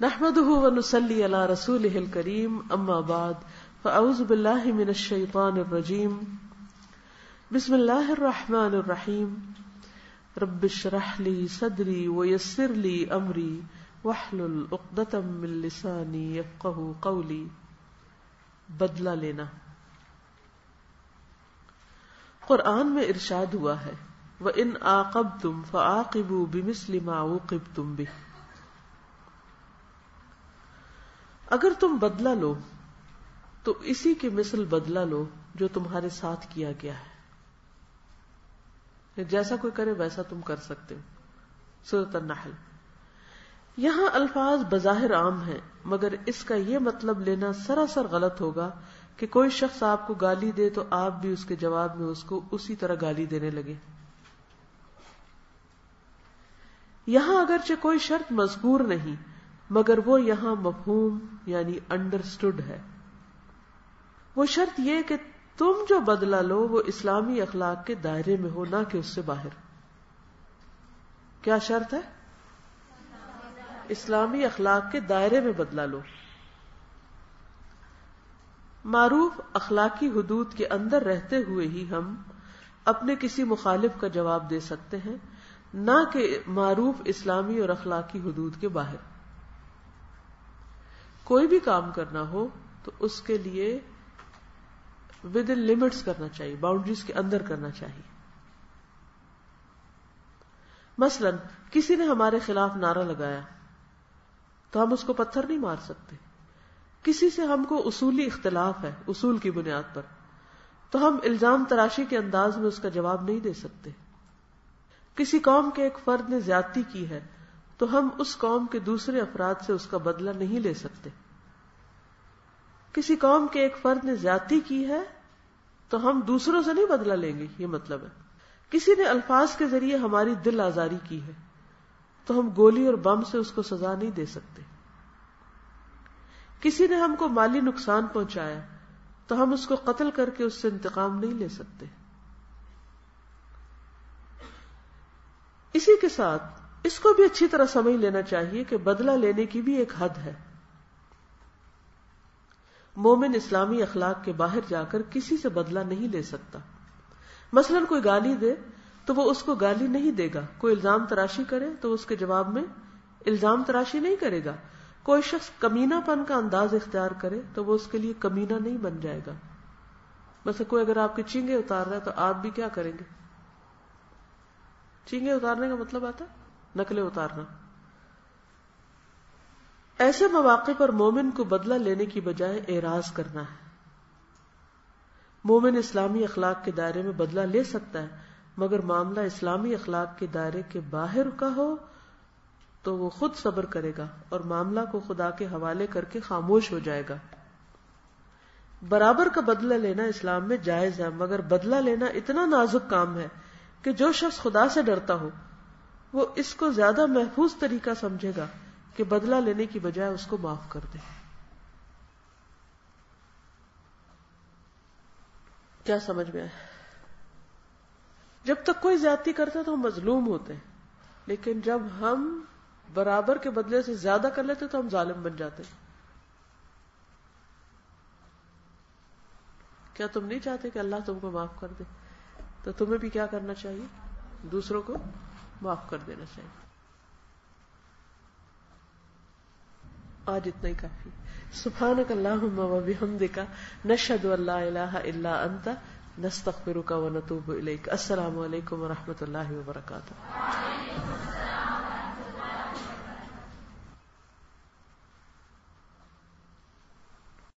نحمده ونسلي على رسوله الكريم، أما بعد، فأعوذ بالله من الشيطان الرجيم. بسم الله الرحمن الرحيم. رب اشرح لي صدري ويسر لي أمري، واحلل عقدة من لساني يفقه قولي. بدلہ لینا۔ قرآن میں ارشاد ہوا ہے وہ ان آقب تم فعقب بمسلم اوقب تم بھی اگر تم بدلہ لو، تو اسی کے مثل بدلہ لو جو تمہارے ساتھ کیا گیا ہے۔ یعنی جیسا کوئی کرے، ویسا تم کر سکتے ہو۔ سورت النحل۔ یہاں الفاظ بظاہر عام ہیں، مگر اس کا یہ مطلب لینا سراسر غلط ہوگا کہ کوئی شخص آپ کو گالی دے تو آپ بھی اس کے جواب میں اس کو اسی طرح گالی دینے لگے۔ یہاں اگرچہ کوئی شرط مذکور نہیں مگر وہ یہاں مفہوم یعنی انڈرسٹوڈ ہے۔ وہ شرط یہ کہ تم جو بدلا لو وہ اسلامی اخلاق کے دائرے میں ہو، نہ کہ اس سے باہر۔ کیا شرط ہے؟ اسلامی اخلاق کے دائرے میں بدلا لو۔ معروف اخلاقی حدود کے اندر رہتے ہوئے ہی ہم اپنے کسی مخالف کا جواب دے سکتے ہیں، نہ کہ معروف اسلامی اور اخلاقی حدود کے باہر۔ کوئی بھی کام کرنا ہو تو اس کے لیے ود ان لمٹس کرنا چاہیے باؤنڈریز کے اندر کرنا چاہیے۔ مثلا، کسی نے ہمارے خلاف نعرہ لگایا، تو ہم اس کو پتھر نہیں مار سکتے۔ کسی سے ہم کو اصولی اختلاف ہے، اصول کی بنیاد پر، تو ہم الزام تراشی کے انداز میں اس کا جواب نہیں دے سکتے۔ کسی قوم کے ایک فرد نے زیادتی کی ہے تو ہم اس قوم کے دوسرے افراد سے اس کا بدلہ نہیں لے سکتے۔ کسی قوم کے ایک فرد نے زیادتی کی ہے تو ہم دوسروں سے نہیں بدلہ لیں گے، یہ مطلب ہے۔ کسی نے الفاظ کے ذریعے ہماری دل آزاری کی ہے تو ہم گولی اور بم سے اس کو سزا نہیں دے سکتے۔ کسی نے ہم کو مالی نقصان پہنچایا تو ہم اس کو قتل کر کے اس سے انتقام نہیں لے سکتے۔ اسی کے ساتھ اس کو بھی اچھی طرح سمجھ لینا چاہیے کہ بدلہ لینے کی بھی ایک حد ہے۔ مومن اسلامی اخلاق کے باہر جا کر کسی سے بدلہ نہیں لے سکتا۔ مثلا کوئی گالی دے تو وہ اس کو گالی نہیں دے گا۔ کوئی الزام تراشی کرے تو اس کے جواب میں الزام تراشی نہیں کرے گا۔ کوئی شخص کمینا پن کا انداز اختیار کرے تو وہ اس کے لیے کمینا نہیں بن جائے گا۔ بس کوئی اگر آپ کے چینگے اتار رہا ہے تو آپ بھی کیا کریں گے؟ چینگے اتارنے کا مطلب آتا نقلیں اتارنا۔ ایسے مواقع پر مومن کو بدلہ لینے کی بجائے اعراض کرنا ہے۔ مومن اسلامی اخلاق کے دائرے میں بدلہ لے سکتا ہے، مگر معاملہ اسلامی اخلاق کے دائرے کے باہر کا ہو تو وہ خود صبر کرے گا اور معاملہ کو خدا کے حوالے کر کے خاموش ہو جائے گا۔ برابر کا بدلہ لینا اسلام میں جائز ہے، مگر بدلہ لینا اتنا نازک کام ہے کہ جو شخص خدا سے ڈرتا ہو وہ اس کو زیادہ محفوظ طریقہ سمجھے گا کہ بدلہ لینے کی بجائے اس کو معاف کر دے۔ کیا سمجھ میں آئے جب تک کوئی زیادتی کرتا تو ہم مظلوم ہوتے ہیں، لیکن جب ہم برابر کے بدلے سے زیادہ کر لیتے تو ہم ظالم بن جاتے کیا تم نہیں چاہتے کہ اللہ تم کو معاف کر دے؟ تو تمہیں بھی کیا کرنا چاہیے؟ دوسروں کو؟ معاف کر دینا چاہیے۔ آج اتنا ہی کافی۔ سبحانک اللہم و کا نشد اللہ اللہ اللہ انت، نستغفرک و نتوب الیک۔ السلام علیکم و رحمۃ اللہ وبرکاتہ۔